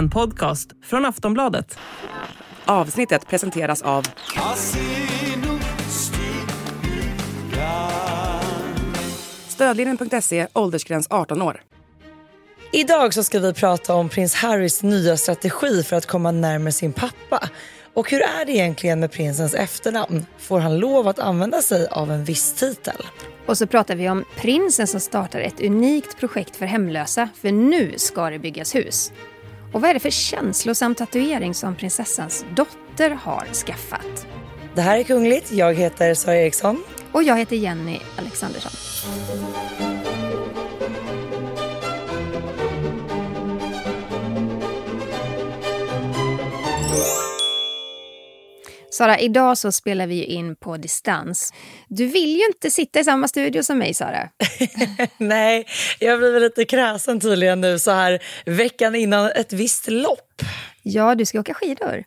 En podcast från Aftonbladet. Avsnittet presenteras av Stödlinjen.se, åldersgräns 18 år. Idag så ska vi prata om prins Harrys nya strategi för att komma närmare sin pappa. Och hur är det egentligen med prinsens efternamn? Får han lov att använda sig av en viss titel? Och så pratar vi om prinsen som startar ett unikt projekt för hemlösa, för nu ska det byggas hus. Och vad är det för känslosam tatuering som prinsessans dotter har skaffat? Det här är Kungligt. Jag heter Sara Eriksson. Och jag heter Jenny Alexandersson. Sara, idag så spelar vi in på distans. Du vill ju inte sitta i samma studio som mig, Sara. Nej, jag blir lite kräsen tydligen nu så här veckan innan ett visst lopp. Ja, du ska åka skidor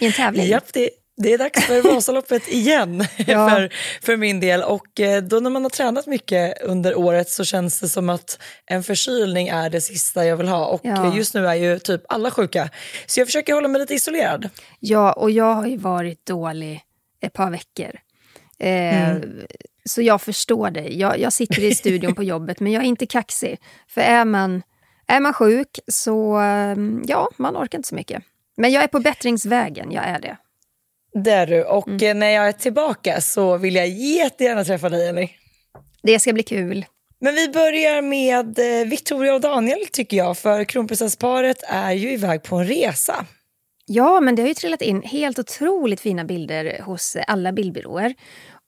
i en tävling. Japp, det, det är dags för Vasaloppet igen ja. för, för min del. Och eh, då när man har tränat mycket under året så känns det som att en förkylning är det sista jag vill ha. Och ja. just nu är ju typ alla sjuka. Så jag försöker hålla mig lite isolerad. Ja, och jag har ju varit dålig ett par veckor. Eh, mm. Så jag förstår dig. Jag, jag sitter i studion på jobbet, men jag är inte kaxig. För är man, är man sjuk så, eh, ja, man orkar inte så mycket. Men jag är på bättringsvägen, jag är det. Det är du. Och mm. när jag är tillbaka så vill jag jättegärna träffa dig, Jenny. Det ska bli kul. Men vi börjar med eh, Victoria och Daniel, tycker jag. För kronprinsessparet är ju iväg på en resa. Ja, men det har ju trillat in helt otroligt fina bilder hos alla bildbyråer.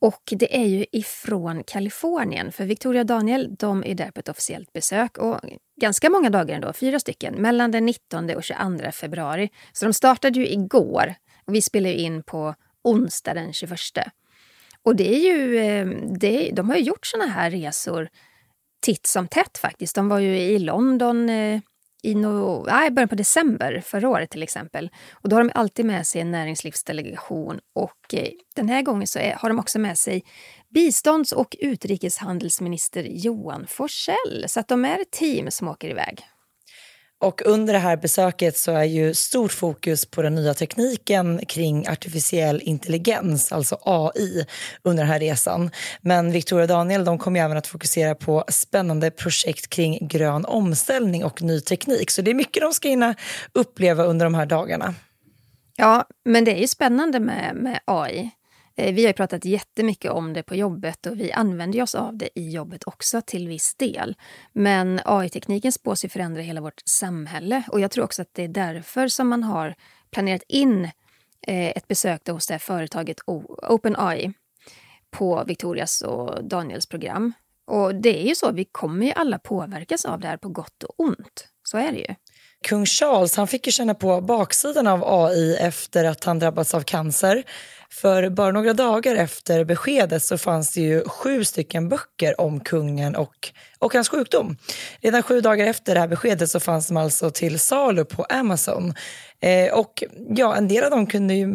Och det är ju ifrån Kalifornien, för Victoria och Daniel de är där på ett officiellt besök. Och ganska många dagar ändå, fyra stycken, mellan den 19 och 22 februari. Så de startade ju igår vi spelar in på onsdag den 21. Och det är ju, eh, det, de har ju gjort såna här resor titt som tätt faktiskt. De var ju i London eh, i no, nej, början på december förra året till exempel. Och då har de alltid med sig en näringslivsdelegation och eh, den här gången så är, har de också med sig bistånds och utrikeshandelsminister Johan Forsell. Så att de är ett team som åker iväg. Och under det här besöket så är ju stort fokus på den nya tekniken kring artificiell intelligens, alltså AI, under den här resan. Men Victoria och Daniel de kommer även att fokusera på spännande projekt kring grön omställning och ny teknik. Så det är mycket de ska hinna uppleva under de här dagarna. Ja, men det är ju spännande med, med AI. Eh, vi har pratat jättemycket om det på jobbet och vi använder oss av det i jobbet också till viss del. Men AI-tekniken spås ju förändra hela vårt samhälle och jag tror också att det är därför som man har planerat in eh, ett besök hos det här företaget OpenAI på Victorias och Daniels program. Och det är ju så, vi kommer ju alla påverkas av det här på gott och ont. Så är det ju. Kung Charles han fick ju känna på baksidan av AI efter att han drabbats av cancer. För bara några dagar efter beskedet så fanns det ju sju stycken böcker om kungen och, och hans sjukdom. Redan sju dagar efter det här beskedet så fanns de alltså till salu på Amazon. Eh, och ja, en del av dem kunde ju,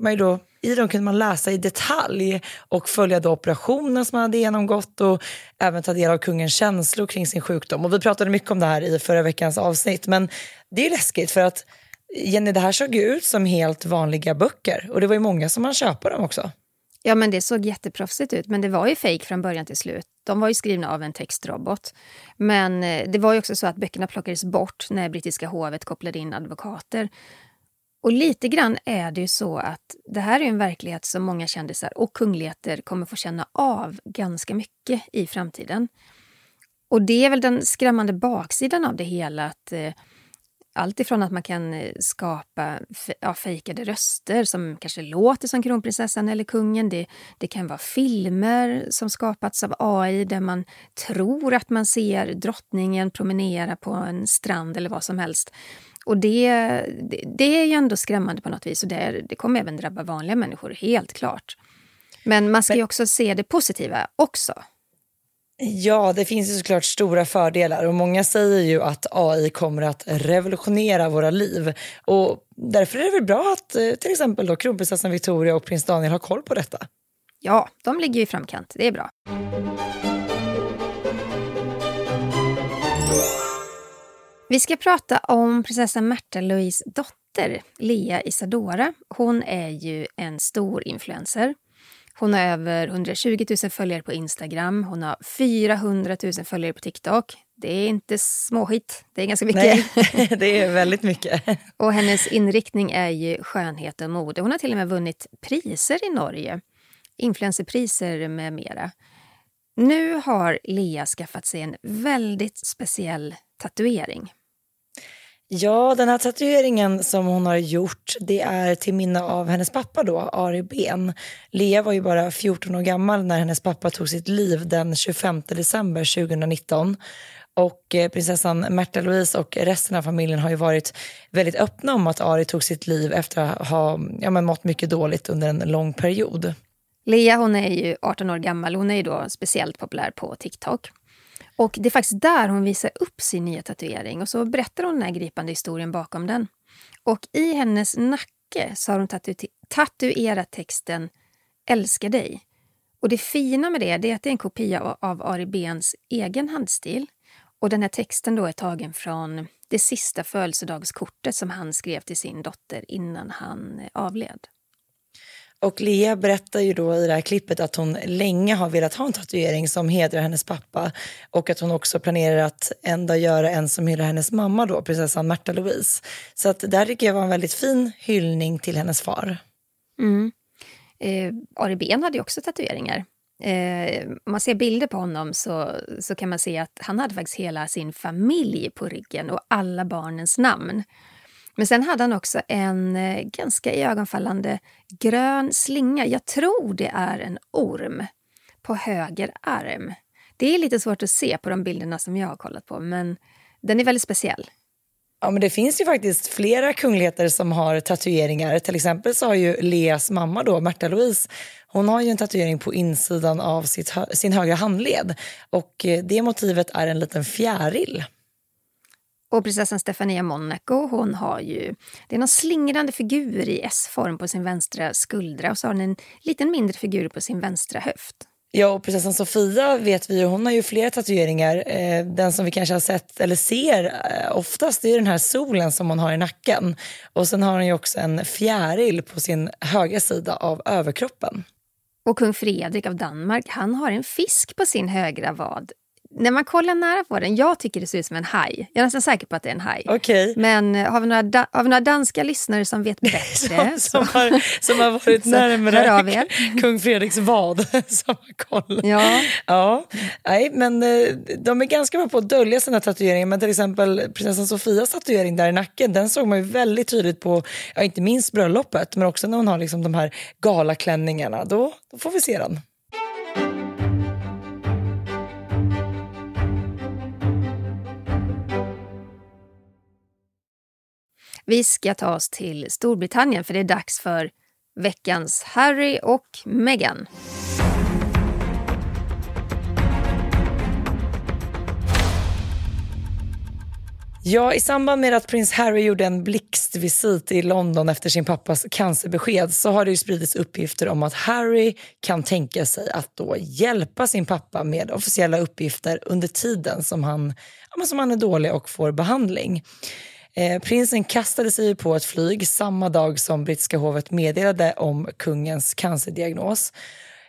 man då, i dem kunde man läsa i detalj och följa då operationen som man hade genomgått och även ta del av kungens känslor kring sin sjukdom. Och vi pratade mycket om det här i förra veckans avsnitt, men det är läskigt för att Jenny, det här såg ju ut som helt vanliga böcker och det var ju många som man köpa dem också. Ja, men det såg jätteproffsigt ut, men det var ju fejk från början till slut. De var ju skrivna av en textrobot. Men eh, det var ju också så att böckerna plockades bort när brittiska hovet kopplade in advokater. Och lite grann är det ju så att det här är en verklighet som många kändisar och kungligheter kommer få känna av ganska mycket i framtiden. Och det är väl den skrämmande baksidan av det hela, att eh, allt ifrån att man kan eh, skapa ja, fejkade röster som kanske låter som kronprinsessan eller kungen. Det, det kan vara filmer som skapats av AI där man tror att man ser drottningen promenera på en strand eller vad som helst. Och det, det, det är ju ändå skrämmande på något vis och det, det kommer även drabba vanliga människor, helt klart. Men man ska ju också se det positiva också. Ja, det finns ju såklart stora fördelar och många säger ju att AI kommer att revolutionera våra liv. Och därför är det väl bra att eh, till exempel då kronprinsessan Victoria och prins Daniel har koll på detta. Ja, de ligger i framkant. Det är bra. Vi ska prata om prinsessan Märta Louise dotter, Lea Isadora. Hon är ju en stor influencer. Hon har över 120 000 följare på Instagram. Hon har 400 000 följare på TikTok. Det är inte småskit, det är ganska mycket. Nej, det är väldigt mycket. och hennes inriktning är ju skönhet och mode. Hon har till och med vunnit priser i Norge. Influencerpriser med mera. Nu har Lea skaffat sig en väldigt speciell tatuering. Ja, den här tatueringen som hon har gjort, det är till minne av hennes pappa då, Ari Ben. Lea var ju bara 14 år gammal när hennes pappa tog sitt liv den 25 december 2019. Och eh, prinsessan Märta Louise och resten av familjen har ju varit väldigt öppna om att Ari tog sitt liv efter att ha ja, men mått mycket dåligt under en lång period. Lea hon är ju 18 år gammal. Hon är ju då speciellt populär på TikTok. Och Det är faktiskt där hon visar upp sin nya tatuering och så berättar hon den här gripande historien bakom den. Och i hennes nacke så har hon tatu tatuerat texten Älskar dig. Och det fina med det, det är att det är en kopia av Ari Bens egen handstil. Och den här texten då är tagen från det sista födelsedagskortet som han skrev till sin dotter innan han eh, avled. Och Lea berättar ju då i det här klippet att hon länge har velat ha en tatuering som hedrar hennes pappa och att hon också planerar att en dag göra en som hedrar hennes mamma då, prinsessan Märta Louise. Så att det tycker jag var en väldigt fin hyllning till hennes far. Mm. Eh, Ari Ben hade ju också tatueringar. Eh, om man ser bilder på honom så, så kan man se att han hade faktiskt hela sin familj på ryggen och alla barnens namn. Men sen hade han också en eh, ganska iögonfallande grön slinga. Jag tror det är en orm på höger arm. Det är lite svårt att se på de bilderna som jag har kollat på, men den är väldigt speciell. Ja, men det finns ju faktiskt flera kungligheter som har tatueringar. Till exempel så har ju Leas mamma, då, Märta Louise, hon har ju en tatuering på insidan av sitt, sin högra handled. Och eh, det motivet är en liten fjäril. Och prinsessan Stefania Monaco, hon har ju det är någon slingrande figur i S-form på sin vänstra skuldra och så har hon en liten mindre figur på sin vänstra höft. Ja, och prinsessan Sofia vet vi ju, hon har ju flera tatueringar. Eh, den som vi kanske har sett eller ser eh, oftast är den här solen som hon har i nacken. Och sen har hon ju också en fjäril på sin högra sida av överkroppen. Och kung Fredrik av Danmark, han har en fisk på sin högra vad när man kollar nära på den, jag tycker det ser ut som en haj. Jag är nästan säker på att det är en haj. Okay. Men eh, har vi, några, har vi några danska lyssnare som vet bättre? som, som, har, som har varit närmare kung Fredriks vad. som har koll. Ja. ja. Nej, men eh, de är ganska bra på att dölja sina tatueringar. Men till exempel prinsessan Sofias tatuering där i nacken, den såg man ju väldigt tydligt på, ja, inte minst bröllopet, men också när hon har liksom de här galaklänningarna. Då, då får vi se den. Vi ska ta oss till Storbritannien för det är dags för veckans Harry och Meghan. Ja, i samband med att prins Harry gjorde en blixtvisit i London efter sin pappas cancerbesked så har det ju spridits uppgifter om att Harry kan tänka sig att då hjälpa sin pappa med officiella uppgifter under tiden som han, som han är dålig och får behandling. Eh, prinsen kastade sig på ett flyg samma dag som brittiska hovet meddelade om kungens cancerdiagnos.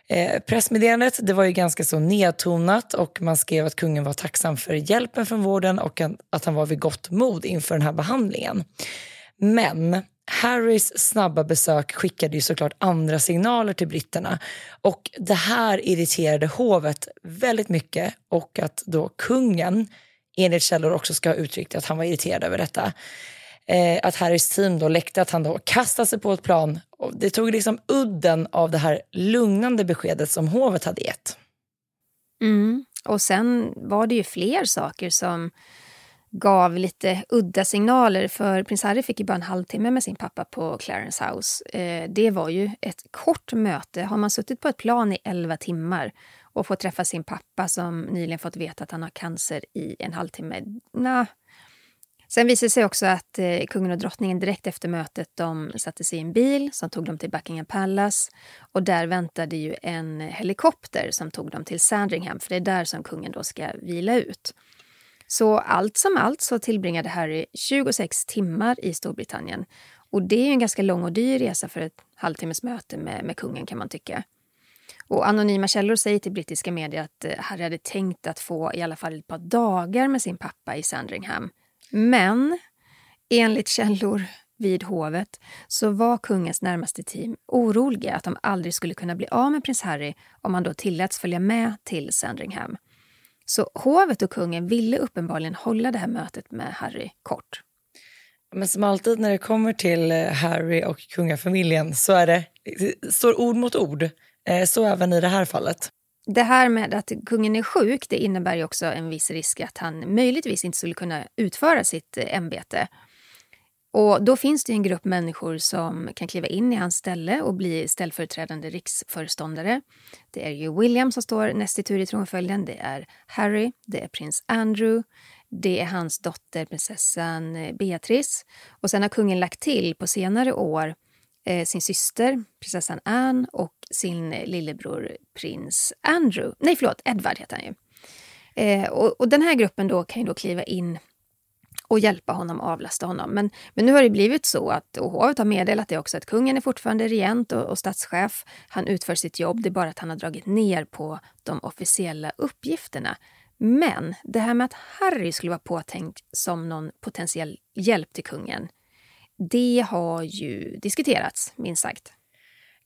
Eh, pressmeddelandet det var ju ganska så nedtonat och man skrev att kungen var tacksam för hjälpen från vården och att han var vid gott mod inför den här behandlingen. Men Harrys snabba besök skickade ju såklart andra signaler till britterna och det här irriterade hovet väldigt mycket och att då kungen enligt källor också ska ha uttryckt att han var irriterad över detta. Eh, att Harrys team då läckte att han då kastade sig på ett plan. Och det tog liksom udden av det här lugnande beskedet som hovet hade gett. Mm. Och sen var det ju fler saker som gav lite udda signaler. För prins Harry fick ju bara en halvtimme med sin pappa på Clarence House. Eh, det var ju ett kort möte. Har man suttit på ett plan i elva timmar och får träffa sin pappa som nyligen fått veta att han har cancer i en halvtimme. Nah. Sen visade det sig också att eh, kungen och drottningen direkt efter mötet de satte sig i en bil som tog dem till Buckingham Palace. Och där väntade ju en helikopter som tog dem till Sandringham för det är där som kungen då ska vila ut. Så allt som allt så tillbringade Harry 26 timmar i Storbritannien. Och det är en ganska lång och dyr resa för ett halvtimmes möte med, med kungen kan man tycka. Och anonyma källor säger till brittiska medier att eh, Harry hade tänkt att få i alla fall ett par dagar med sin pappa i Sandringham. Men enligt källor vid hovet så var kungens närmaste team oroliga att de aldrig skulle kunna bli av med prins Harry om han då tilläts följa med till Sandringham. Så hovet och kungen ville uppenbarligen hålla det här mötet med Harry kort. Men som alltid när det kommer till eh, Harry och kungafamiljen så är det, står ord mot ord. Eh, så även i det här fallet. Det här med att kungen är sjuk det innebär ju också en viss risk att han möjligtvis inte skulle kunna utföra sitt eh, ämbete. Och då finns det en grupp människor som kan kliva in i hans ställe och bli ställföreträdande riksföreståndare. Det är ju William som står näst i tur i tronföljden, det är Harry, det är prins Andrew, det är hans dotter prinsessan eh, Beatrice och sen har kungen lagt till på senare år Eh, sin syster prinsessan Anne och sin eh, lillebror prins Andrew. Nej, förlåt, Edward heter han ju. Eh, och, och, den här gruppen då kan ju då kliva in och hjälpa honom, avlasta honom. Men, men nu har det blivit så att och hovet har meddelat det också att kungen är fortfarande regent och, och statschef. Han utför sitt jobb, det är bara att han har dragit ner på de officiella uppgifterna. Men det här med att Harry skulle vara påtänkt som någon potentiell hjälp till kungen, det har ju diskuterats, minst sagt.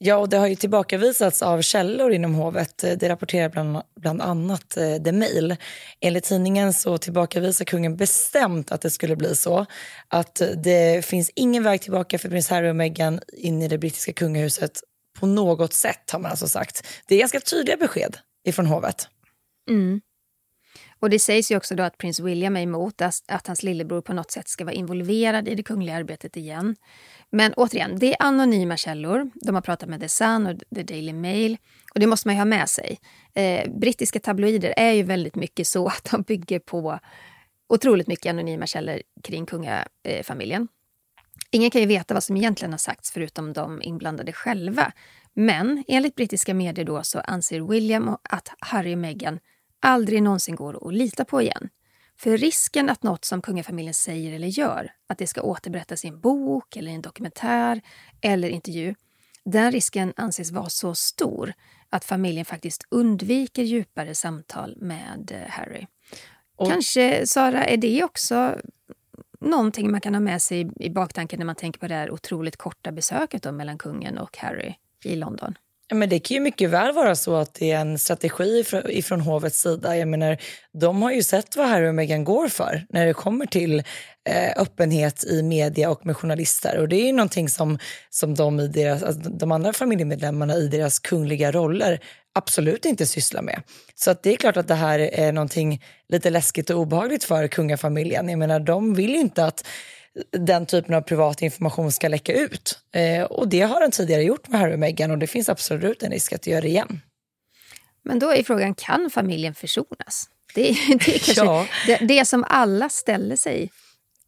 Ja, och det har ju tillbakavisats av källor inom hovet. Det rapporterar bland, bland annat eh, The Mail. Enligt tidningen så tillbakavisar kungen bestämt att det skulle bli så. Att det finns ingen väg tillbaka för prins Harry och Meghan in i det brittiska kungahuset på något sätt har man alltså sagt. Det är ganska tydliga besked ifrån hovet. Mm. Och det sägs ju också då att prins William är emot att hans lillebror på något sätt ska vara involverad i det kungliga arbetet igen. Men återigen, det är anonyma källor. De har pratat med The Sun och The Daily Mail. Och det måste man ju ha med sig. Eh, brittiska tabloider är ju väldigt mycket så att de bygger på otroligt mycket anonyma källor kring kungafamiljen. Ingen kan ju veta vad som egentligen har sagts förutom de inblandade själva. Men enligt brittiska medier då så anser William att Harry och Meghan aldrig någonsin går att lita på igen. För risken att något som kungafamiljen säger eller gör, att det ska återberättas i en bok eller en dokumentär eller intervju, den risken anses vara så stor att familjen faktiskt undviker djupare samtal med eh, Harry. Och, Kanske, Sara, är det också någonting man kan ha med sig i baktanken när man tänker på det här otroligt korta besöket då mellan kungen och Harry i London? Men det kan ju mycket väl vara så att det är en strategi ifrån, hovets sida. Jag menar, de har ju sett vad Harry och Meghan går för när det kommer till eh, öppenhet i media och med journalister. Och det är ju någonting som, som de, i deras, alltså de andra familjemedlemmarna i deras kungliga roller absolut inte sysslar med. Så att det är klart att det här är någonting lite läskigt och obehagligt för kungafamiljen. Jag menar, de vill ju inte att den typen av privat information ska läcka ut. Eh, och det har den tidigare gjort med Harry och Meghan och det finns absolut en risk att det gör det igen. Men då är frågan, kan familjen försonas? Det är, det är kanske ja. det, det som alla ställer sig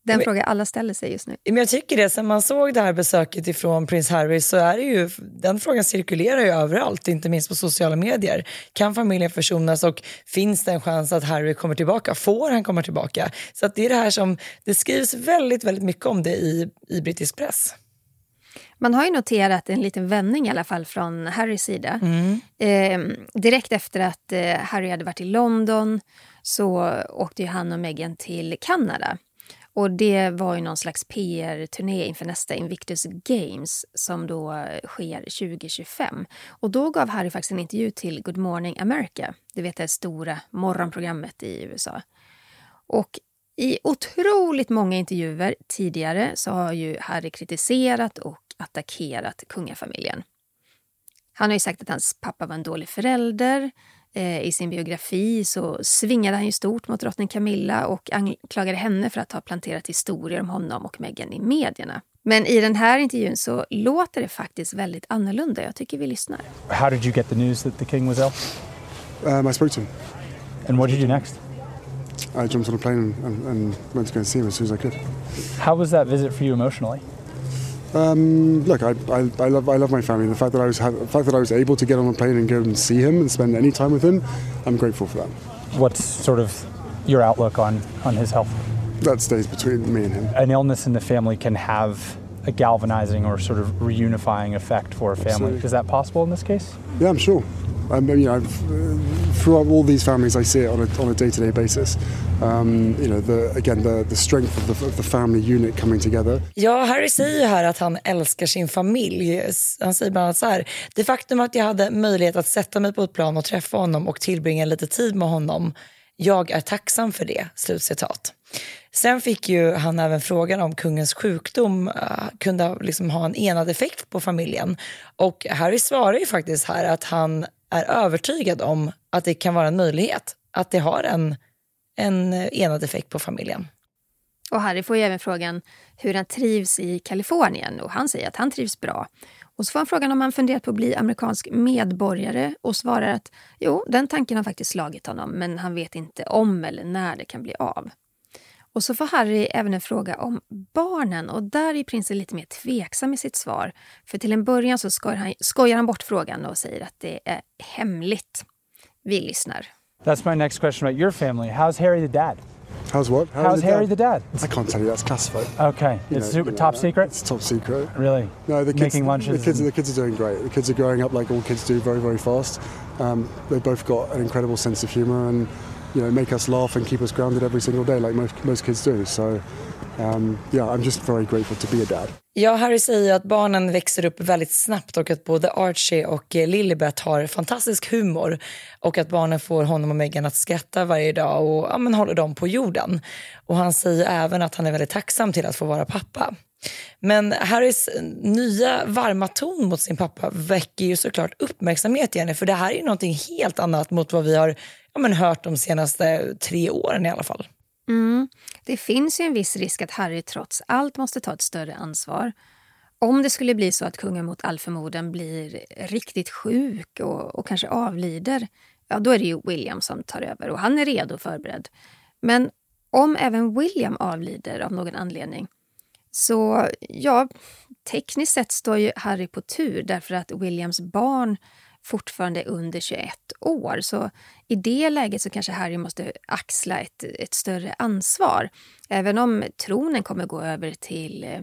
den men, fråga alla ställer sig just nu. Men jag tycker det, sen man såg det här besöket ifrån prins Harry så är det ju, den frågan cirkulerar ju överallt, inte minst på sociala medier. Kan familjen försonas och finns det en chans att Harry kommer tillbaka? Får han komma tillbaka? Så det är det här som, det skrivs väldigt, väldigt mycket om det i, i brittisk press. Man har ju noterat en liten vändning i alla fall från Harrys sida. Mm. Eh, direkt efter att eh, Harry hade varit i London så åkte han och Meghan till Kanada och det var ju någon slags PR-turné inför nästa Invictus Games som då sker 2025. Och då gav Harry faktiskt en intervju till Good Morning America, Du vet det stora morgonprogrammet i USA. Och i otroligt många intervjuer tidigare så har ju Harry kritiserat och attackerat kungafamiljen. Han har ju sagt att hans pappa var en dålig förälder, i sin biografi så svingade han ju stort mot drottning Camilla och anklagade henne för att ha planterat historier om honom och Meghan i medierna. Men i den här intervjun så låter det faktiskt väldigt annorlunda. Jag tycker vi lyssnar. How did you get the news that the king was ill? Um, I spoke to him. And what did you do next? I jumped on a plane and, and went to go and see him as soon as I could. How was that visit for you emotionally? Um, look, I, I, I, love I love my family. The fact that I was the fact that I was able to get on a plane and go and see him and spend any time with him, I'm grateful for that. What's sort of your outlook on, on his health? That stays between me and him. An illness in the family can have a galvanizing or sort of reunifying effect for a family. Absolutely. Is that possible in this case? Yeah, I'm sure. I mean, you know, uh, throughout all these families, I see it on a, on a day-to-day basis. Um, you know, the, again, the, the strength of the, of the family unit coming together. Ja, Harry säger ju här att han älskar sin familj. Han säger bland annat så här. Det faktum att jag hade möjlighet att sätta mig på ett plan och träffa honom och tillbringa lite tid med honom. Jag är tacksam för det. Slutcitat. Sen fick ju han även frågan om kungens sjukdom uh, kunde liksom ha en enad effekt på familjen. Och Harry svarar ju faktiskt här att han är övertygad om att det kan vara en möjlighet. Att det har en, en enad effekt på familjen. Och Harry får ju även frågan hur han trivs i Kalifornien och han säger att han trivs bra. Och så får han frågan om han funderat på att bli amerikansk medborgare och svarar att jo, den tanken har faktiskt slagit honom men han vet inte om eller när det kan bli av. Och så får Harry även en fråga om barnen och där är prinsen lite mer tveksam i sitt svar. För till en början så skojar han, skojar han bort frågan och säger att det är hemligt. Vi lyssnar. That's my next question about your family. How's Harry the dad? How's what? How's Harry the dad? I can't tell you. That's classified. Okay, You it's know- super, you know, top secret. It's top secret. Really? No, the kids, Making lunches. The kids, and- the kids are doing great. The kids are growing up like all kids do, very, very fast. Um, they've both got an incredible sense of humour and, you know, make us laugh and keep us grounded every single day, like most most kids do. So, um, yeah, I'm just very grateful to be a dad. Ja, Harry säger att barnen växer upp väldigt snabbt och att både Archie och eh, Lilibet har fantastisk humor och att barnen får honom och Meghan att skratta varje dag och ja, men håller dem på jorden. Och han säger även att han är väldigt tacksam till att få vara pappa. Men Harrys eh, nya varma ton mot sin pappa väcker ju såklart uppmärksamhet igen för det här är ju någonting helt annat mot vad vi har ja, men hört de senaste tre åren i alla fall. Mm. Det finns ju en viss risk att Harry trots allt måste ta ett större ansvar. Om det skulle bli så att kungen mot all förmodan blir riktigt sjuk och, och kanske avlider, ja då är det ju William som tar över och han är redo och förberedd. Men om även William avlider av någon anledning, så ja, tekniskt sett står ju Harry på tur därför att Williams barn fortfarande är under 21 år. Så i det läget så kanske Harry måste axla ett, ett större ansvar. Även om tronen kommer gå över till eh,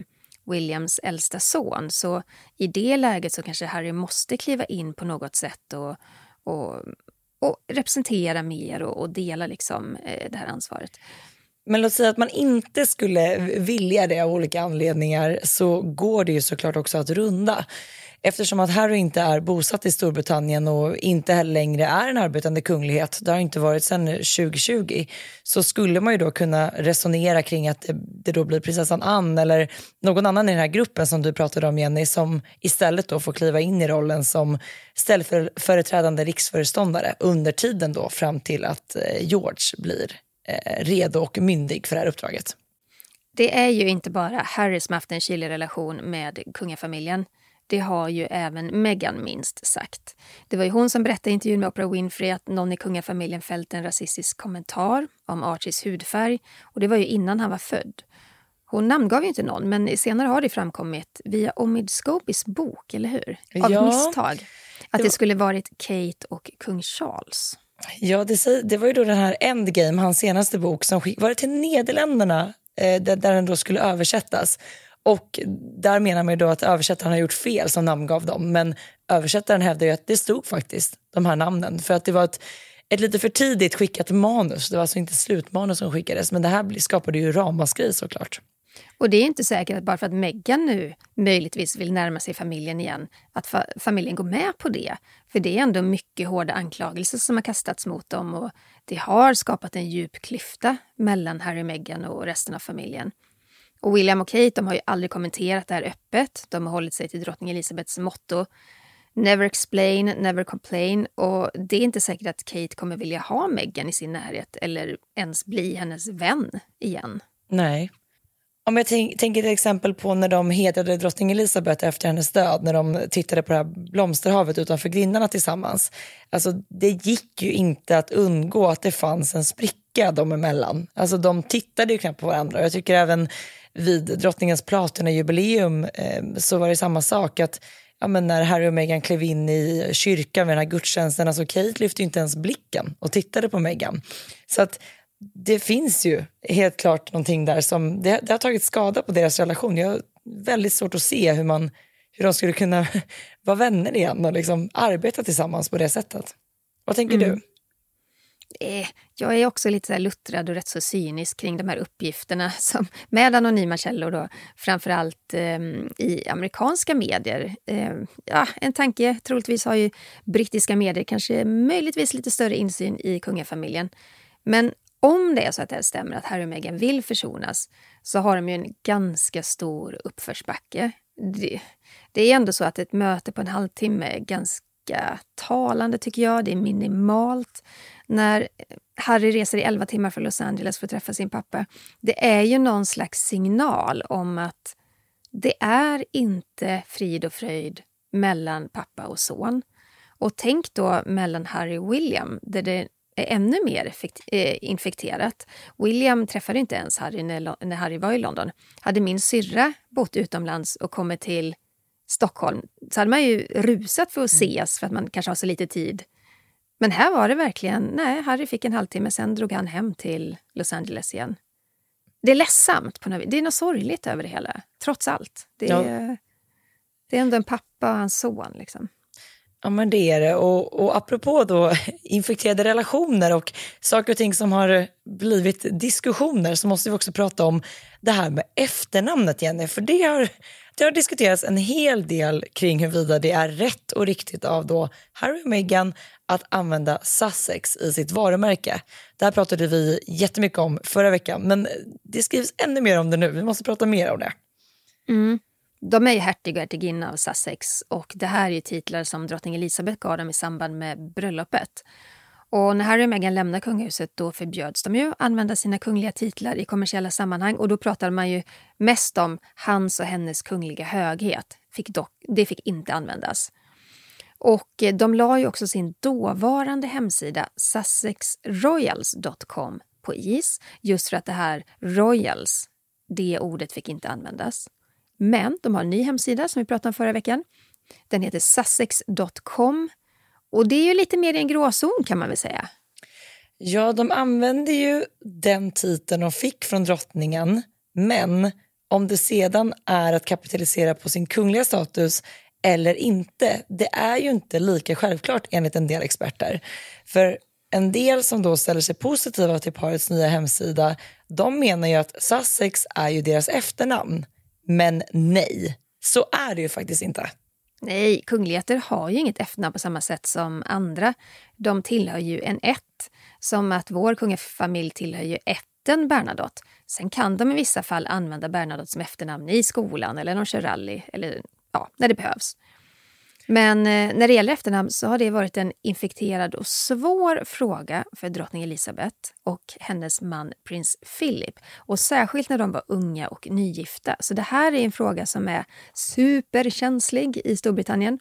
Williams äldsta son så i det läget så kanske Harry måste kliva in på något sätt och, och, och representera mer och, och dela liksom, eh, det här ansvaret. Men låt säga att man inte skulle vilja det av olika anledningar så går det ju såklart också att runda. Eftersom att Harry inte är bosatt i Storbritannien och inte heller längre är en arbetande kunglighet, det har inte varit sedan 2020, så skulle man ju då kunna resonera kring att det, det då blir prinsessan Anne eller någon annan i den här gruppen som du pratade om Jenny, som istället då får kliva in i rollen som ställföreträdande riksföreståndare under tiden då fram till att eh, George blir eh, redo och myndig för det här uppdraget. Det är ju inte bara Harry som haft en kylig relation med kungafamiljen. Det har ju även Meghan minst sagt. Det var ju hon som berättade i intervjun med Oprah Winfrey att någon i kungafamiljen fällt en rasistisk kommentar om Archies hudfärg och det var ju innan han var född. Hon namngav ju inte någon, men senare har det framkommit via Omid Scobys bok, eller hur? Av Ja. misstag. Att det skulle varit Kate och kung Charles. Ja, det, det var ju då den här Endgame, hans senaste bok, som skick, var det till Nederländerna eh, där, där den då skulle översättas. Och där menar man ju då att översättaren har gjort fel som namngav dem. Men översättaren hävdar ju att det stod faktiskt de här namnen. För att det var ett, ett lite för tidigt skickat manus. Det var alltså inte slutmanus som skickades. Men det här skapade ju ramaskri såklart. Och det är inte säkert att bara för att Meghan nu möjligtvis vill närma sig familjen igen, att fa familjen går med på det. För det är ändå mycket hårda anklagelser som har kastats mot dem och det har skapat en djup klyfta mellan Harry Meghan och resten av familjen. Och William och Kate de har ju aldrig kommenterat det här öppet. De har hållit sig till drottning Elizabeths motto Never explain, never complain. Och det är inte säkert att Kate kommer vilja ha Meghan i sin närhet eller ens bli hennes vän igen. Nej. Om jag tänker till exempel på när de hedrade drottning Elizabeth efter hennes död, när de tittade på det här blomsterhavet utanför grindarna tillsammans. Alltså, det gick ju inte att undgå att det fanns en spricka dem emellan. Alltså, de tittade ju knappt på varandra. Jag tycker även vid drottningens platinajubileum eh, så var det samma sak. att ja, men När Harry och Meghan klev in i kyrkan med den här gudstjänsten, alltså Kate lyfte inte ens blicken och tittade på Meghan. Så att det finns ju helt klart någonting där som det, det har tagit skada på deras relation. Jag har väldigt svårt att se hur, man, hur de skulle kunna vara vänner igen och liksom arbeta tillsammans på det sättet. Vad tänker mm. du? Eh, jag är också lite så luttrad och rätt så cynisk kring de här uppgifterna som, med anonyma källor, då, framförallt eh, i amerikanska medier. Eh, ja, en tanke, troligtvis har ju brittiska medier kanske möjligtvis lite större insyn i kungafamiljen. Men om det är så att det stämmer att Harry och Meghan vill försonas så har de ju en ganska stor uppförsbacke. Det, det är ändå så att ett möte på en halvtimme är ganska talande tycker jag. Det är minimalt. När Harry reser i 11 timmar från Los Angeles för att träffa sin pappa. Det är ju någon slags signal om att det är inte frid och fröjd mellan pappa och son. Och tänk då mellan Harry och William där det är ännu mer eh, infekterat. William träffade inte ens Harry när, Harry var i London. Hade min syrra bott utomlands och kommit till Stockholm så hade man ju rusat för att mm. ses för att man kanske har så lite tid. Men här var det verkligen, nej, Harry fick en halvtimme, sen drog han hem till Los Angeles igen. Det är ledsamt, på något, det är något sorgligt över det hela, trots allt. Det är, ja. det är ändå en pappa och hans son. Liksom. Ja, men det är det. Och, och apropå då infekterade relationer och saker och ting som har blivit diskussioner så måste vi också prata om det här med efternamnet, Jenny. För det har, det har diskuterats en hel del kring huruvida det är rätt och riktigt av då Harry och Meghan att använda Sussex i sitt varumärke. Det här pratade vi jättemycket om förra veckan, men det skrivs ännu mer om det nu. Vi måste prata mer om det. Mm. De är ju hertig och hertiginna av Sussex och det här är ju titlar som drottning Elizabeth gav dem i samband med bröllopet. Och när Harry och Meghan lämnade kungahuset då förbjöds de ju att använda sina kungliga titlar i kommersiella sammanhang och då pratade man ju mest om hans och hennes kungliga höghet. Fick dock, det fick inte användas. Och eh, de la ju också sin dåvarande hemsida sussexroyals.com på is just för att det här royals, det ordet fick inte användas. Men de har en ny hemsida som vi pratade om förra veckan. Den heter sussex.com och det är ju lite mer i en gråzon kan man väl säga. Ja, de använde ju den titeln de fick från drottningen men om det sedan är att kapitalisera på sin kungliga status eller inte, det är ju inte lika självklart enligt en del experter. För en del som då ställer sig positiva till parets nya hemsida, de menar ju att Sussex är ju deras efternamn. Men nej, så är det ju faktiskt inte. Nej, kungligheter har ju inget efternamn på samma sätt som andra. De tillhör ju en ett, som att vår kungafamilj tillhör ju ätten Bernadotte. Sen kan de i vissa fall använda Bernadotte som efternamn i skolan eller när de kör rally eller ja, när det behövs. Men eh, när det gäller efternamn så har det varit en infekterad och svår fråga för drottning Elizabeth och hennes man prins Philip. Och särskilt när de var unga och nygifta. Så det här är en fråga som är superkänslig i Storbritannien.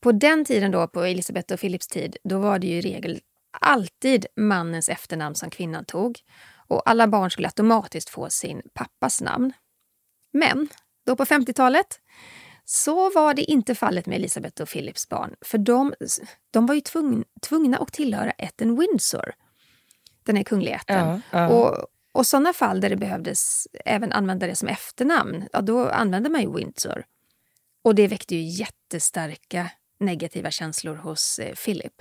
På den tiden då, på Elizabeth och Philips tid, då var det ju i regel alltid mannens efternamn som kvinnan tog. Och alla barn skulle automatiskt få sin pappas namn. Men då på 50-talet så var det inte fallet med Elisabeth och Philips barn, för de, de var ju tvungna, tvungna att tillhöra ätten Windsor, den här kungligheten. Ja, ja. Och, och sådana fall där det behövdes även använda det som efternamn, ja, då använde man ju Windsor. Och det väckte ju jättestarka negativa känslor hos eh, Philip.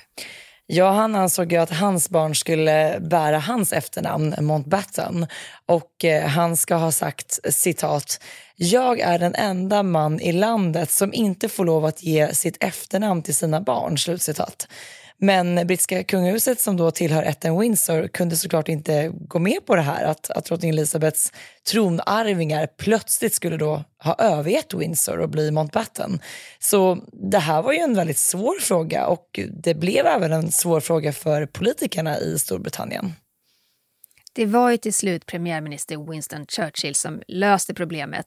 Ja, han ansåg ju att hans barn skulle bära hans efternamn, Mountbatten. Och eh, han ska ha sagt citat jag är den enda man i landet som inte får lov att ge sitt efternamn till sina barn. Slutcitat. Men brittiska kungahuset som då tillhör ätten Windsor kunde såklart inte gå med på det här att, att drottning Elizabeths tronarvingar plötsligt skulle då ha övergett Windsor och bli Mountbatten. Så det här var ju en väldigt svår fråga och det blev även en svår fråga för politikerna i Storbritannien. Det var ju till slut premiärminister Winston Churchill som löste problemet.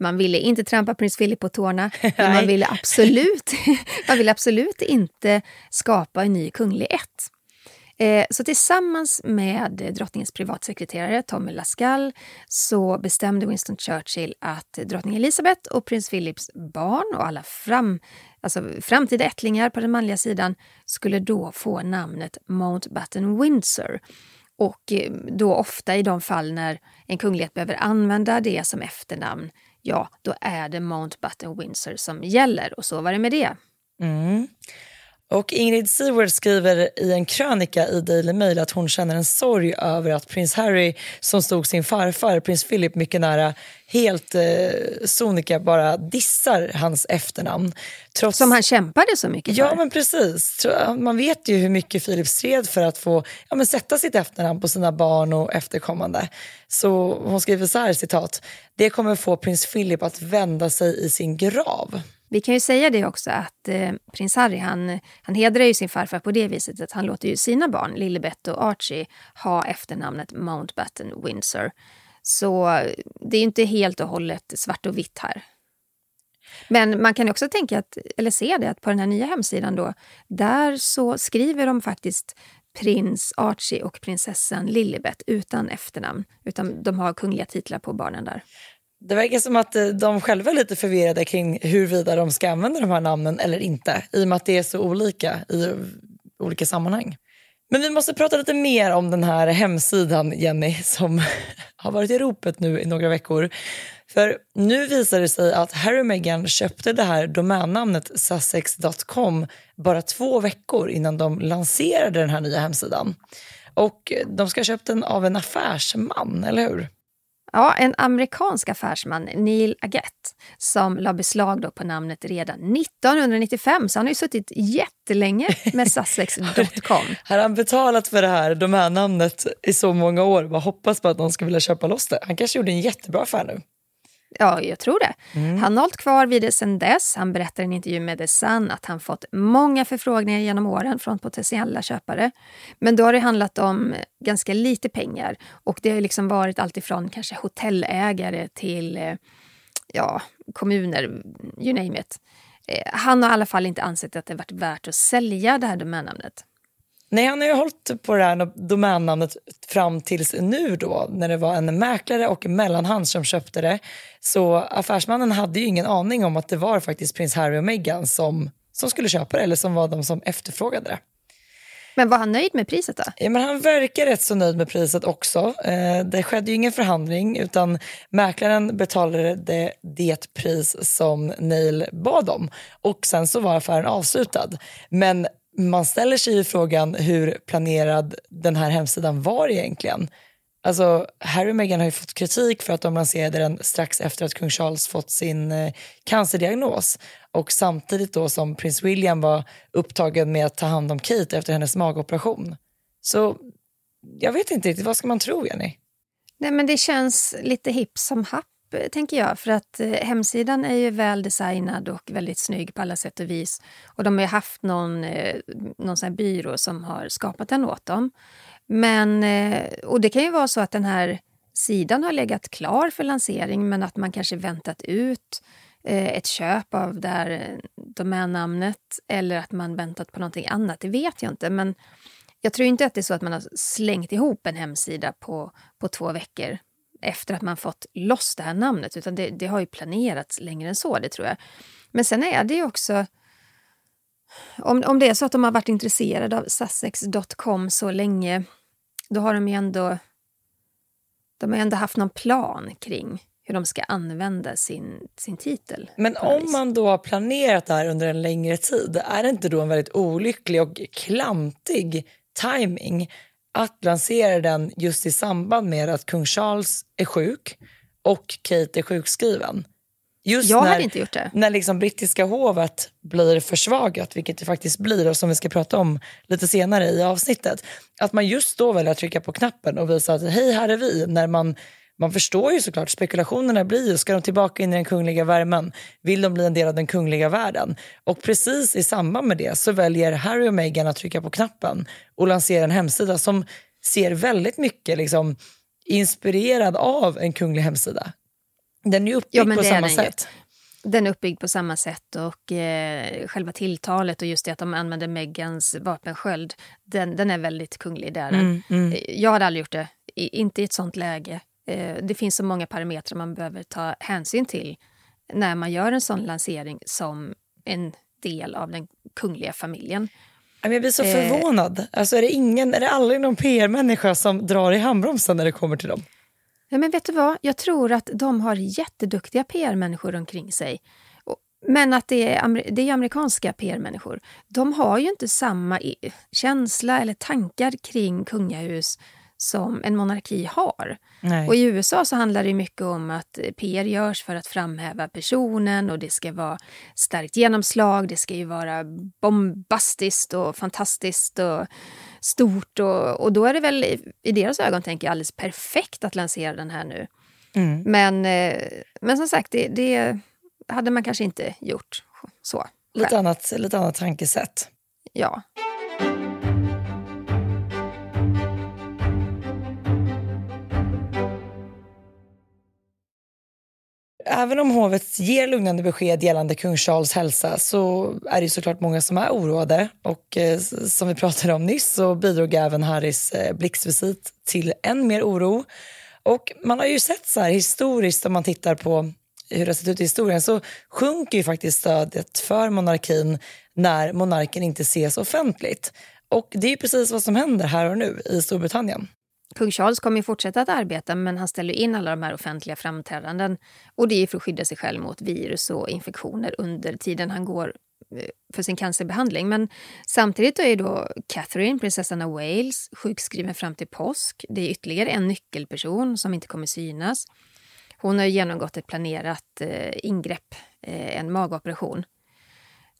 Man ville inte trampa prins Philip på tårna, men man ville, absolut, man ville absolut inte skapa en ny kunglig ett. Eh, så tillsammans med drottningens privatsekreterare Tommy Lascall så bestämde Winston Churchill att drottning Elizabeth och prins Philips barn och alla fram, alltså framtida ättlingar på den manliga sidan skulle då få namnet Mountbatten Windsor och eh, då ofta i de fall när en kunglighet behöver använda det som efternamn, ja, då är det Mountbatten Windsor som gäller. Och så var det med det. Mm. Och Ingrid Seward skriver i en krönika i Daily Mail att hon känner en sorg över att prins Harry, som stod sin farfar prins Philip mycket nära, helt eh, sonika bara dissar hans efternamn. Trots... Som han kämpade så mycket för. Ja, men precis. Man vet ju hur mycket Philip stred för att få ja, men sätta sitt efternamn på sina barn och efterkommande. Så hon skriver så här, citat. Det kommer få prins Philip att vända sig i sin grav. Vi kan ju säga det också att eh, prins Harry han, han hedrar ju sin farfar på det viset att han låter ju sina barn, Lilibet och Archie, ha efternamnet Mountbatten Windsor. Så eh, det är inte helt och hållet svart och vitt här. Men man kan också tänka att, eller se det, att på den här nya hemsidan då, där så skriver de faktiskt prins Archie och prinsessan Lilibet utan efternamn, utan de har kungliga titlar på barnen där. Det verkar som att eh, de själva är lite förvirrade kring huruvida de ska använda de här namnen eller inte i och med att det är så olika i olika sammanhang. Men vi måste prata lite mer om den här hemsidan, Jenny, som har varit i ropet nu i några veckor. För nu visar det sig att Harry och Meghan köpte det här domännamnet sussex.com bara två veckor innan de lanserade den här nya hemsidan. Och de ska ha köpt den av en affärsman, eller hur? Ja, en amerikansk affärsman, Neil Agett, som la beslag då på namnet redan 1995. Så han har ju suttit jättelänge med Sussex.com. har han betalat för det här domännamnet i så många år? Bara hoppas på att någon ska vilja köpa loss det. Han kanske gjorde en jättebra affär nu. Ja, jag tror det. Mm. Han har hållit kvar vid det sen dess. Han berättar i en intervju med The Sun att han fått många förfrågningar genom åren från potentiella köpare. Men då har det handlat om ganska lite pengar och det har liksom varit alltifrån kanske hotellägare till eh, ja, kommuner, you name it. Eh, han har i alla fall inte ansett att det varit värt att sälja det här domännamnet. Nej, han har ju hållit på det här domännamnet fram tills nu då när det var en mäklare och en mellanhand som köpte det. Så affärsmannen hade ju ingen aning om att det var faktiskt prins Harry och Meghan som, som skulle köpa det eller som var de som efterfrågade det. Men var han nöjd med priset då? Ja, men han verkar rätt så nöjd med priset också. Eh, det skedde ju ingen förhandling utan mäklaren betalade det, det pris som Neil bad om och sen så var affären avslutad. Men man ställer sig ju frågan hur planerad den här hemsidan var egentligen. Alltså, Harry och Meghan har ju fått kritik för att de lanserade den strax efter att kung Charles fått sin eh, cancerdiagnos och samtidigt då som prins William var upptagen med att ta hand om Kate efter hennes magoperation. Så jag vet inte riktigt, vad ska man tro Jenny? Nej men det känns lite hipp som happ Eh, tänker jag. För att eh, hemsidan är ju väl designad och väldigt snygg på alla sätt och vis. Och de har ju haft någon, eh, någon sån byrå som har skapat den åt dem. Men, eh, och det kan ju vara så att den här sidan har legat klar för lansering men att man kanske väntat ut eh, ett köp av det här eh, domännamnet eller att man väntat på någonting annat, det vet jag inte. Men jag tror inte att det är så att man har slängt ihop en hemsida på, på två veckor efter att man fått loss det här namnet, utan det, det har ju planerats längre än så, det tror jag. Men sen är det ju också... Om, om det är så att de har varit intresserade av Sussex.com så länge, då har de ju ändå, de har ändå haft någon plan kring hur de ska använda sin, sin titel. Men om man då har planerat det här under en längre tid, är det inte då en väldigt olycklig och klantig timing att lansera den just i samband med att kung Charles är sjuk och Kate är sjukskriven. Just jag när, inte gjort det. När liksom brittiska hovet blir försvagat, vilket det faktiskt blir och som vi ska prata om lite senare i avsnittet. Att man just då väljer att trycka på knappen och visa att hej, här är vi. När man man förstår ju såklart, spekulationerna blir ju, ska de tillbaka in i den kungliga värmen? Vill de bli en del av den kungliga världen? Och precis i samband med det så väljer Harry och Meghan att trycka på knappen och lansera en hemsida som ser väldigt mycket liksom, inspirerad av en kunglig hemsida. Den är uppbyggd ja, på samma sätt. Ju. Den är uppbyggd på samma sätt och eh, själva tilltalet och just det att de använder Megans vapensköld, den, den är väldigt kunglig. Där. Mm, mm. Jag hade aldrig gjort det, I, inte i ett sånt läge. Eh, det finns så många parametrar man behöver ta hänsyn till när man gör en sån lansering som en del av den kungliga familjen. Jag blir så Eh. förvånad. Alltså är, det ingen, är det aldrig någon PR-människa som drar i handbromsen när det kommer till dem? Ja, men vet du vad? Jag tror att de har jätteduktiga PR-människor omkring sig. Men att det är, det är amerikanska PR-människor. De har ju inte samma känsla eller tankar kring kungahus som en monarki har. Nej. Och I USA så handlar det mycket om att eh, PR görs för att framhäva personen och det ska vara starkt genomslag, det ska ju vara bombastiskt och fantastiskt och stort. Och, och då är det väl i, i deras ögon tänker jag, alldeles perfekt att lansera den här nu. Mm. Men, eh, men som sagt, det, det hade man kanske inte gjort så. Lite, själv. annat, lite annat tankesätt. Ja. Även om hovet ger lugnande besked gällande kung Charles hälsa så är det såklart många som är oroade. Och eh, som vi pratade om nyss så bidrog även Harrys eh, blixtvisit till än mer oro. Och man har ju sett så här historiskt om man tittar på hur det har sett ut i historien så sjunker ju faktiskt stödet för monarkin när monarken inte ses offentligt. Och det är ju precis vad som händer här och nu i Storbritannien. Kung Charles kommer ju fortsätta att arbeta men han ställer in alla de här offentliga framträdanden. Och det är för att skydda sig själv mot virus och infektioner under tiden han går eh, för sin cancerbehandling. Men samtidigt är då Catherine, prinsessan av Wales, sjukskriven fram till påsk. Det är ytterligare en nyckelperson som inte kommer synas. Hon har genomgått ett planerat eh, ingrepp, eh, en magoperation.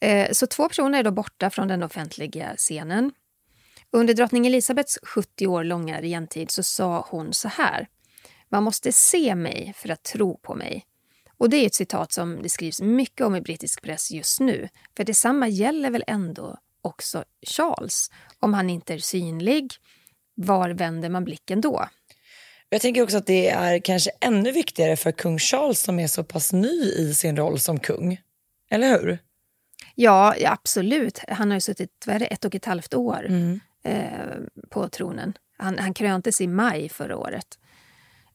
Eh, så två personer är då borta från den offentliga scenen. Under drottning Elisabets 70 år långa regentid så sa hon så här. Man måste se mig för att tro på mig. Och det är ett citat som det skrivs mycket om i brittisk press just nu. För detsamma gäller väl ändå också Charles. Om han inte är synlig, var vänder man blicken då? Jag tänker också att det är kanske ännu viktigare för kung Charles som är så pass ny i sin roll som kung. Eller hur? Ja, ja, absolut. Han har ju suttit vad det, ett och ett halvt år Mm. Eh, på tronen. Han, han kröntes i maj förra året.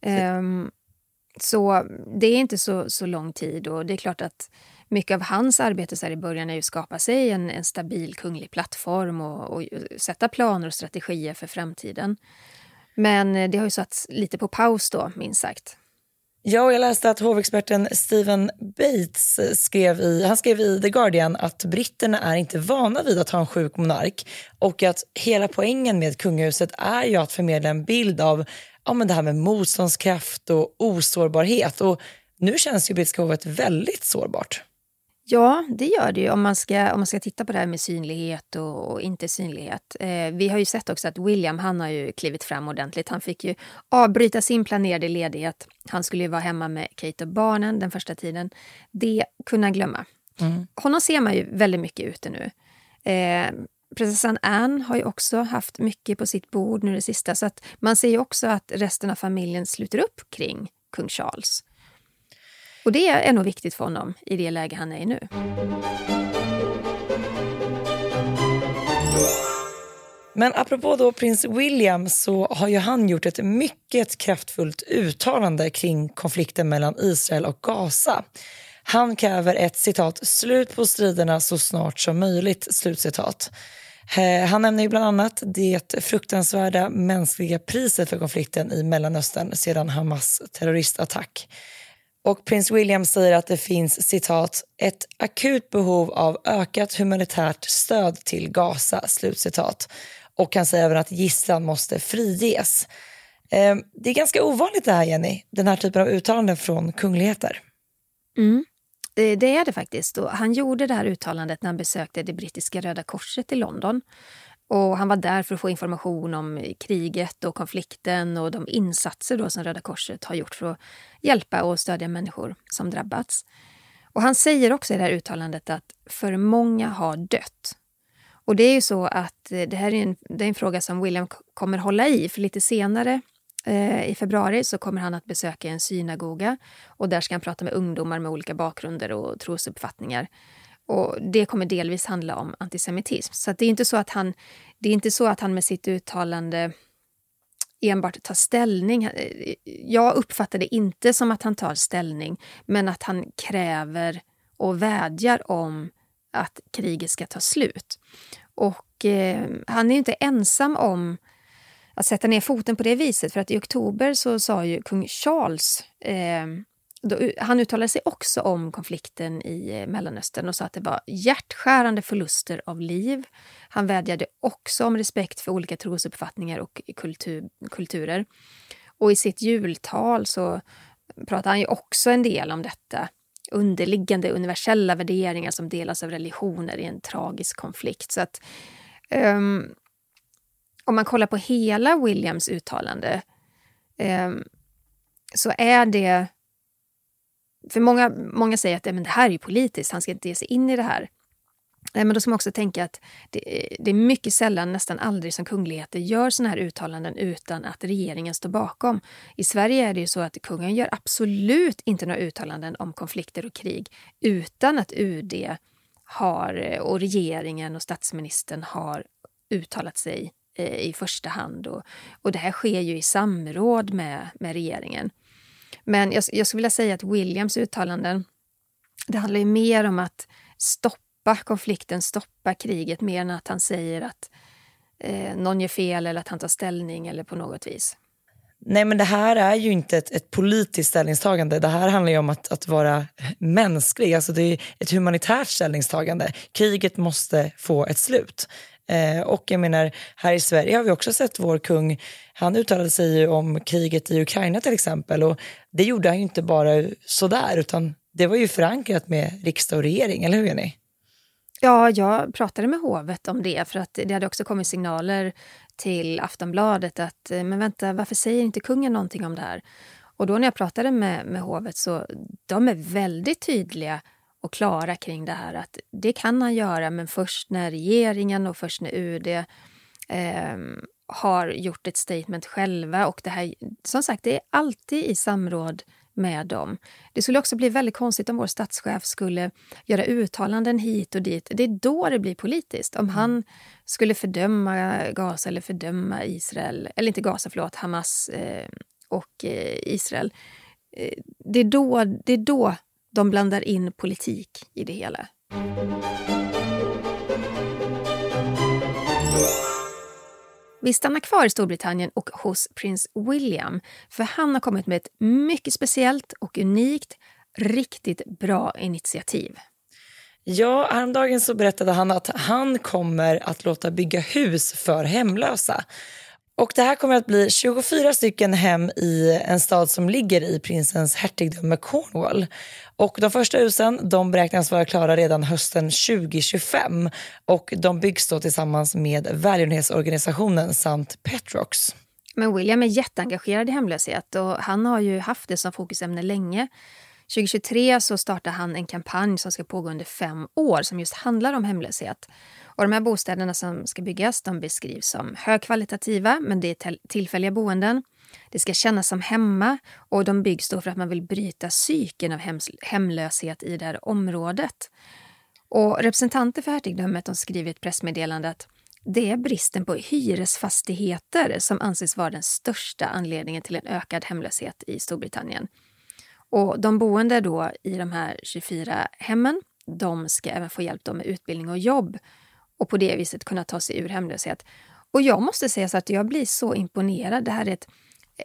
Ehm, så det är inte så, så lång tid och det är klart att mycket av hans arbete så här i början är ju att skapa sig en, en stabil kunglig plattform och, och sätta planer och strategier för framtiden. Men eh, det har ju satts lite på paus då, minst sagt. Ja, och jag läste att hovexperten Stephen Bates skrev i, han skrev i The Guardian att britterna är inte vana vid att ha en sjuk monark och att hela poängen med kungahuset är ju att förmedla en bild av ja, men det här med motståndskraft och osårbarhet. Och nu känns ju brittiska hovet väldigt sårbart. Ja, det gör det ju om man ska, om man ska titta på det här med synlighet och, och inte synlighet. Eh, vi har ju sett också att William han har ju klivit fram ordentligt. Han fick ju avbryta sin planerade ledighet. Han skulle ju vara hemma med Kate och barnen den första tiden. Det kunde han glömma. Honom ser man ju väldigt mycket ute nu. Eh, prinsessan Anne har ju också haft mycket på sitt bord nu det sista. Så att man ser ju också att resten av familjen sluter upp kring kung Charles. Och det är nog viktigt för honom i det läge han är i nu. Men apropå då prins William så har ju han gjort ett mycket kraftfullt uttalande kring konflikten mellan Israel och Gaza. Han kräver ett citat slut på striderna så snart som möjligt. Slutcitat. Eh, han nämner ju bland annat det fruktansvärda mänskliga priset för konflikten i Mellanöstern sedan Hamas terroristattack. Och prins William säger att det finns citat ett akut behov av ökat humanitärt stöd till Gaza. Slutcitat. Och han säger även att gisslan måste friges. Eh, Det är ganska ovanligt det här Jenny, den här typen av uttalanden från kungligheter. Mm. Eh, det är det faktiskt. Och han gjorde det här uttalandet när han besökte det brittiska Röda Korset i London. Och han var där för att få information om kriget och konflikten och de insatser då som Röda Korset har gjort för att hjälpa och stödja människor som drabbats. Och han säger också i det här uttalandet att för många har dött. Och det är ju så att eh, det här är en, det är en fråga som William kommer hålla i, för lite senare eh, i februari så kommer han att besöka en synagoga och där ska han prata med ungdomar med olika bakgrunder och trosuppfattningar. Och det kommer delvis handla om antisemitism. Så att det är inte så att han, det är inte så att han med sitt uttalande enbart tar ställning. Jag uppfattar det inte som att han tar ställning, men att han kräver och vädjar om att kriget ska ta slut. Och Och eh, han är inte ensam om att sätta ner foten på det viset. För att i oktober så sa ju kung Charles eh, då, han uttalade sig också om konflikten i eh, Mellanöstern och sa att det var hjärtskärande förluster av liv. Han vädjade också om respekt för olika trosuppfattningar och kultur, kulturer. Och i sitt jultal så pratade han ju också en del om detta. Underliggande universella värderingar som delas av religioner i en tragisk konflikt. Så att um, om man kollar på hela Williams uttalande um, så är det för många, många säger att men det här är politiskt, han ska inte ge sig in i det här. Eh, men då ska man också tänka att det, det är mycket sällan, nästan aldrig, som kungligheter gör såna här uttalanden utan att regeringen står bakom. I Sverige är det ju så att kungen gör absolut inte några uttalanden om konflikter och krig utan att UD har, eh, och regeringen och statsministern har uttalat sig eh, i första hand. Och, och det här sker ju i samråd med, med regeringen. Men jag, jag skulle vilja säga att Williams uttalanden, det handlar ju mer om att stoppa konflikten, stoppa kriget, mer än att han säger att eh, någon gör fel eller att han tar ställning eller på något vis. Nej men det här är ju inte ett, ett politiskt ställningstagande. Det här handlar ju om att, att vara mänsklig. Alltså det är ett humanitärt ställningstagande. Kriget måste få ett slut. Eh, och jag menar, här i Sverige har vi också sett vår kung, han uttalade sig ju om kriget i Ukraina till exempel och det gjorde han ju inte bara sådär utan det var ju förankrat med riksdag och regering, eller hur Jenny? Ja, jag pratade med hovet om det för att det hade också kommit signaler till Aftonbladet att eh, men vänta, varför säger inte kungen någonting om det här? Och då när jag pratade med, med hovet så de är väldigt tydliga och klara kring det här att det kan han göra men först när regeringen och först när UD eh, har gjort ett statement själva och det här, som sagt, det är alltid i samråd med dem. Det skulle också bli väldigt konstigt om vår statschef skulle göra uttalanden hit och dit. Det är då det blir politiskt. Om han skulle fördöma Gaza eller fördöma Israel, eller inte Gaza, förlåt, Hamas eh, och eh, Israel. Eh, det, är då, det är då de blandar in politik i det hela. Vi stannar kvar i Storbritannien och hos prins William för han har kommit med ett mycket speciellt och unikt, riktigt bra initiativ. Ja, häromdagen så berättade han att han kommer att låta bygga hus för hemlösa. Och Det här kommer att bli 24 stycken hem i en stad som ligger i prinsens hertigdöme Cornwall. Och de första husen de beräknas vara klara redan hösten 2025 och de byggs då tillsammans med välgörenhetsorganisationen St. Petrox. Men William är jätteengagerad i hemlöshet och han har ju haft det som fokusämne länge. 2023 så startar han en kampanj som ska pågå under fem år som just handlar om hemlöshet. Och de här bostäderna som ska byggas de beskrivs som högkvalitativa, men det är tillfälliga boenden. Det ska kännas som hemma och de byggs då för att man vill bryta cykeln av hemlöshet i det här området. Och representanter för hertigdömet de skriver i ett pressmeddelande att det är bristen på hyresfastigheter som anses vara den största anledningen till en ökad hemlöshet i Storbritannien. Och de boende då i de här 24 hemmen de ska även få hjälp med utbildning och jobb och på det viset kunna ta sig ur hemlöshet. Och jag måste säga så att jag blir så imponerad. Det här är ett,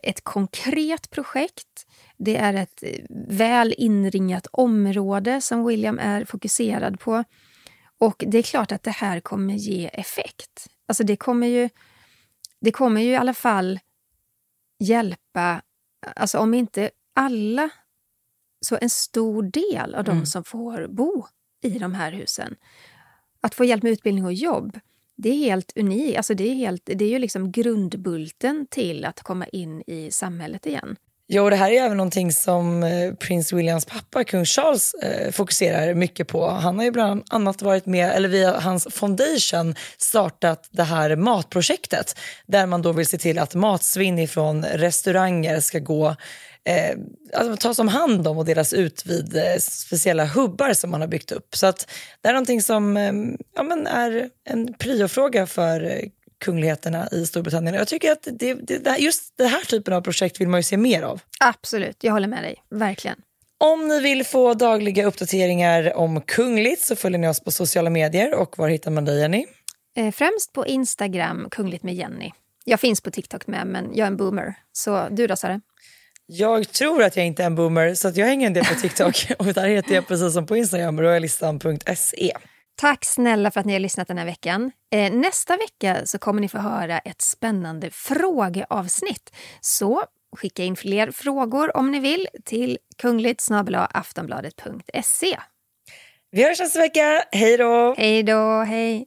ett konkret projekt. Det är ett eh, väl inringat område som William är fokuserad på. Och det är klart att det här kommer ge effekt. Alltså det kommer ju, det kommer ju i alla fall hjälpa, alltså om inte alla, så en stor del av de mm. som får bo i de här husen att få hjälp med utbildning och jobb, det är helt unikt. Alltså det, är helt, det är ju liksom grundbulten till att komma in i samhället igen. Ja, och det här är även någonting som eh, prins Williams pappa, kung Charles, eh, fokuserar mycket på. Han har ju bland annat varit med, eller via hans foundation startat det här matprojektet där man då vill se till att matsvinn från restauranger ska gå eh, alltså, tas om hand om och delas ut vid eh, speciella hubbar som man har byggt upp. Så att det är någonting som eh, ja, men är en priofråga för eh, kungligheterna i Storbritannien. Jag tycker att det, det, just den här typen av projekt vill man ju se mer av. Absolut, jag håller med dig. Verkligen. Om ni vill få dagliga uppdateringar om kungligt så följer ni oss på sociala medier. Och var hittar man dig, Jenny? Eh, främst på Instagram, Kungligt med Jenny. Jag finns på TikTok med, men jag är en boomer. Så du då, Sara? Jag tror att jag inte är en boomer, så att jag hänger en del på TikTok. och där heter jag precis som på Instagram, royalistan.se. Tack snälla för att ni har lyssnat den här veckan. Eh, nästa vecka så kommer ni få höra ett spännande frågeavsnitt. Så skicka in fler frågor om ni vill till kungligt aftonbladet.se. Vi hörs nästa vecka. Hej då! Hej då, hej!